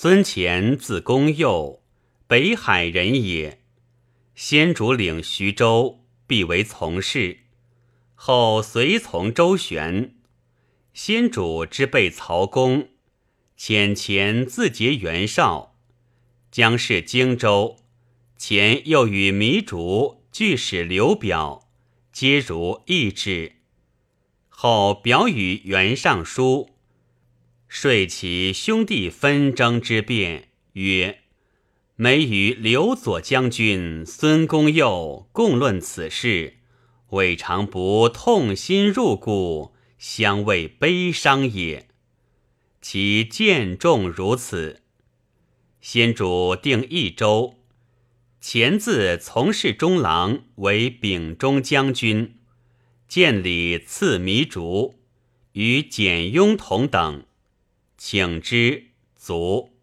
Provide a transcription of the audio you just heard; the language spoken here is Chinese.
孙乾字公佑，北海人也。先主领徐州，必为从事，后随从周旋。先主之备曹公，遣前自结袁绍，将事荆州。前又与糜竺俱使刘表，皆如意志。后表与袁尚书。说其兄弟纷争之变，曰：“每与刘左将军孙公佑共论此事，未尝不痛心入骨，相慰悲伤也。其见重如此。先主定益州，前自从事中郎为秉中将军，见礼赐糜竺，与简雍同等。”请之足。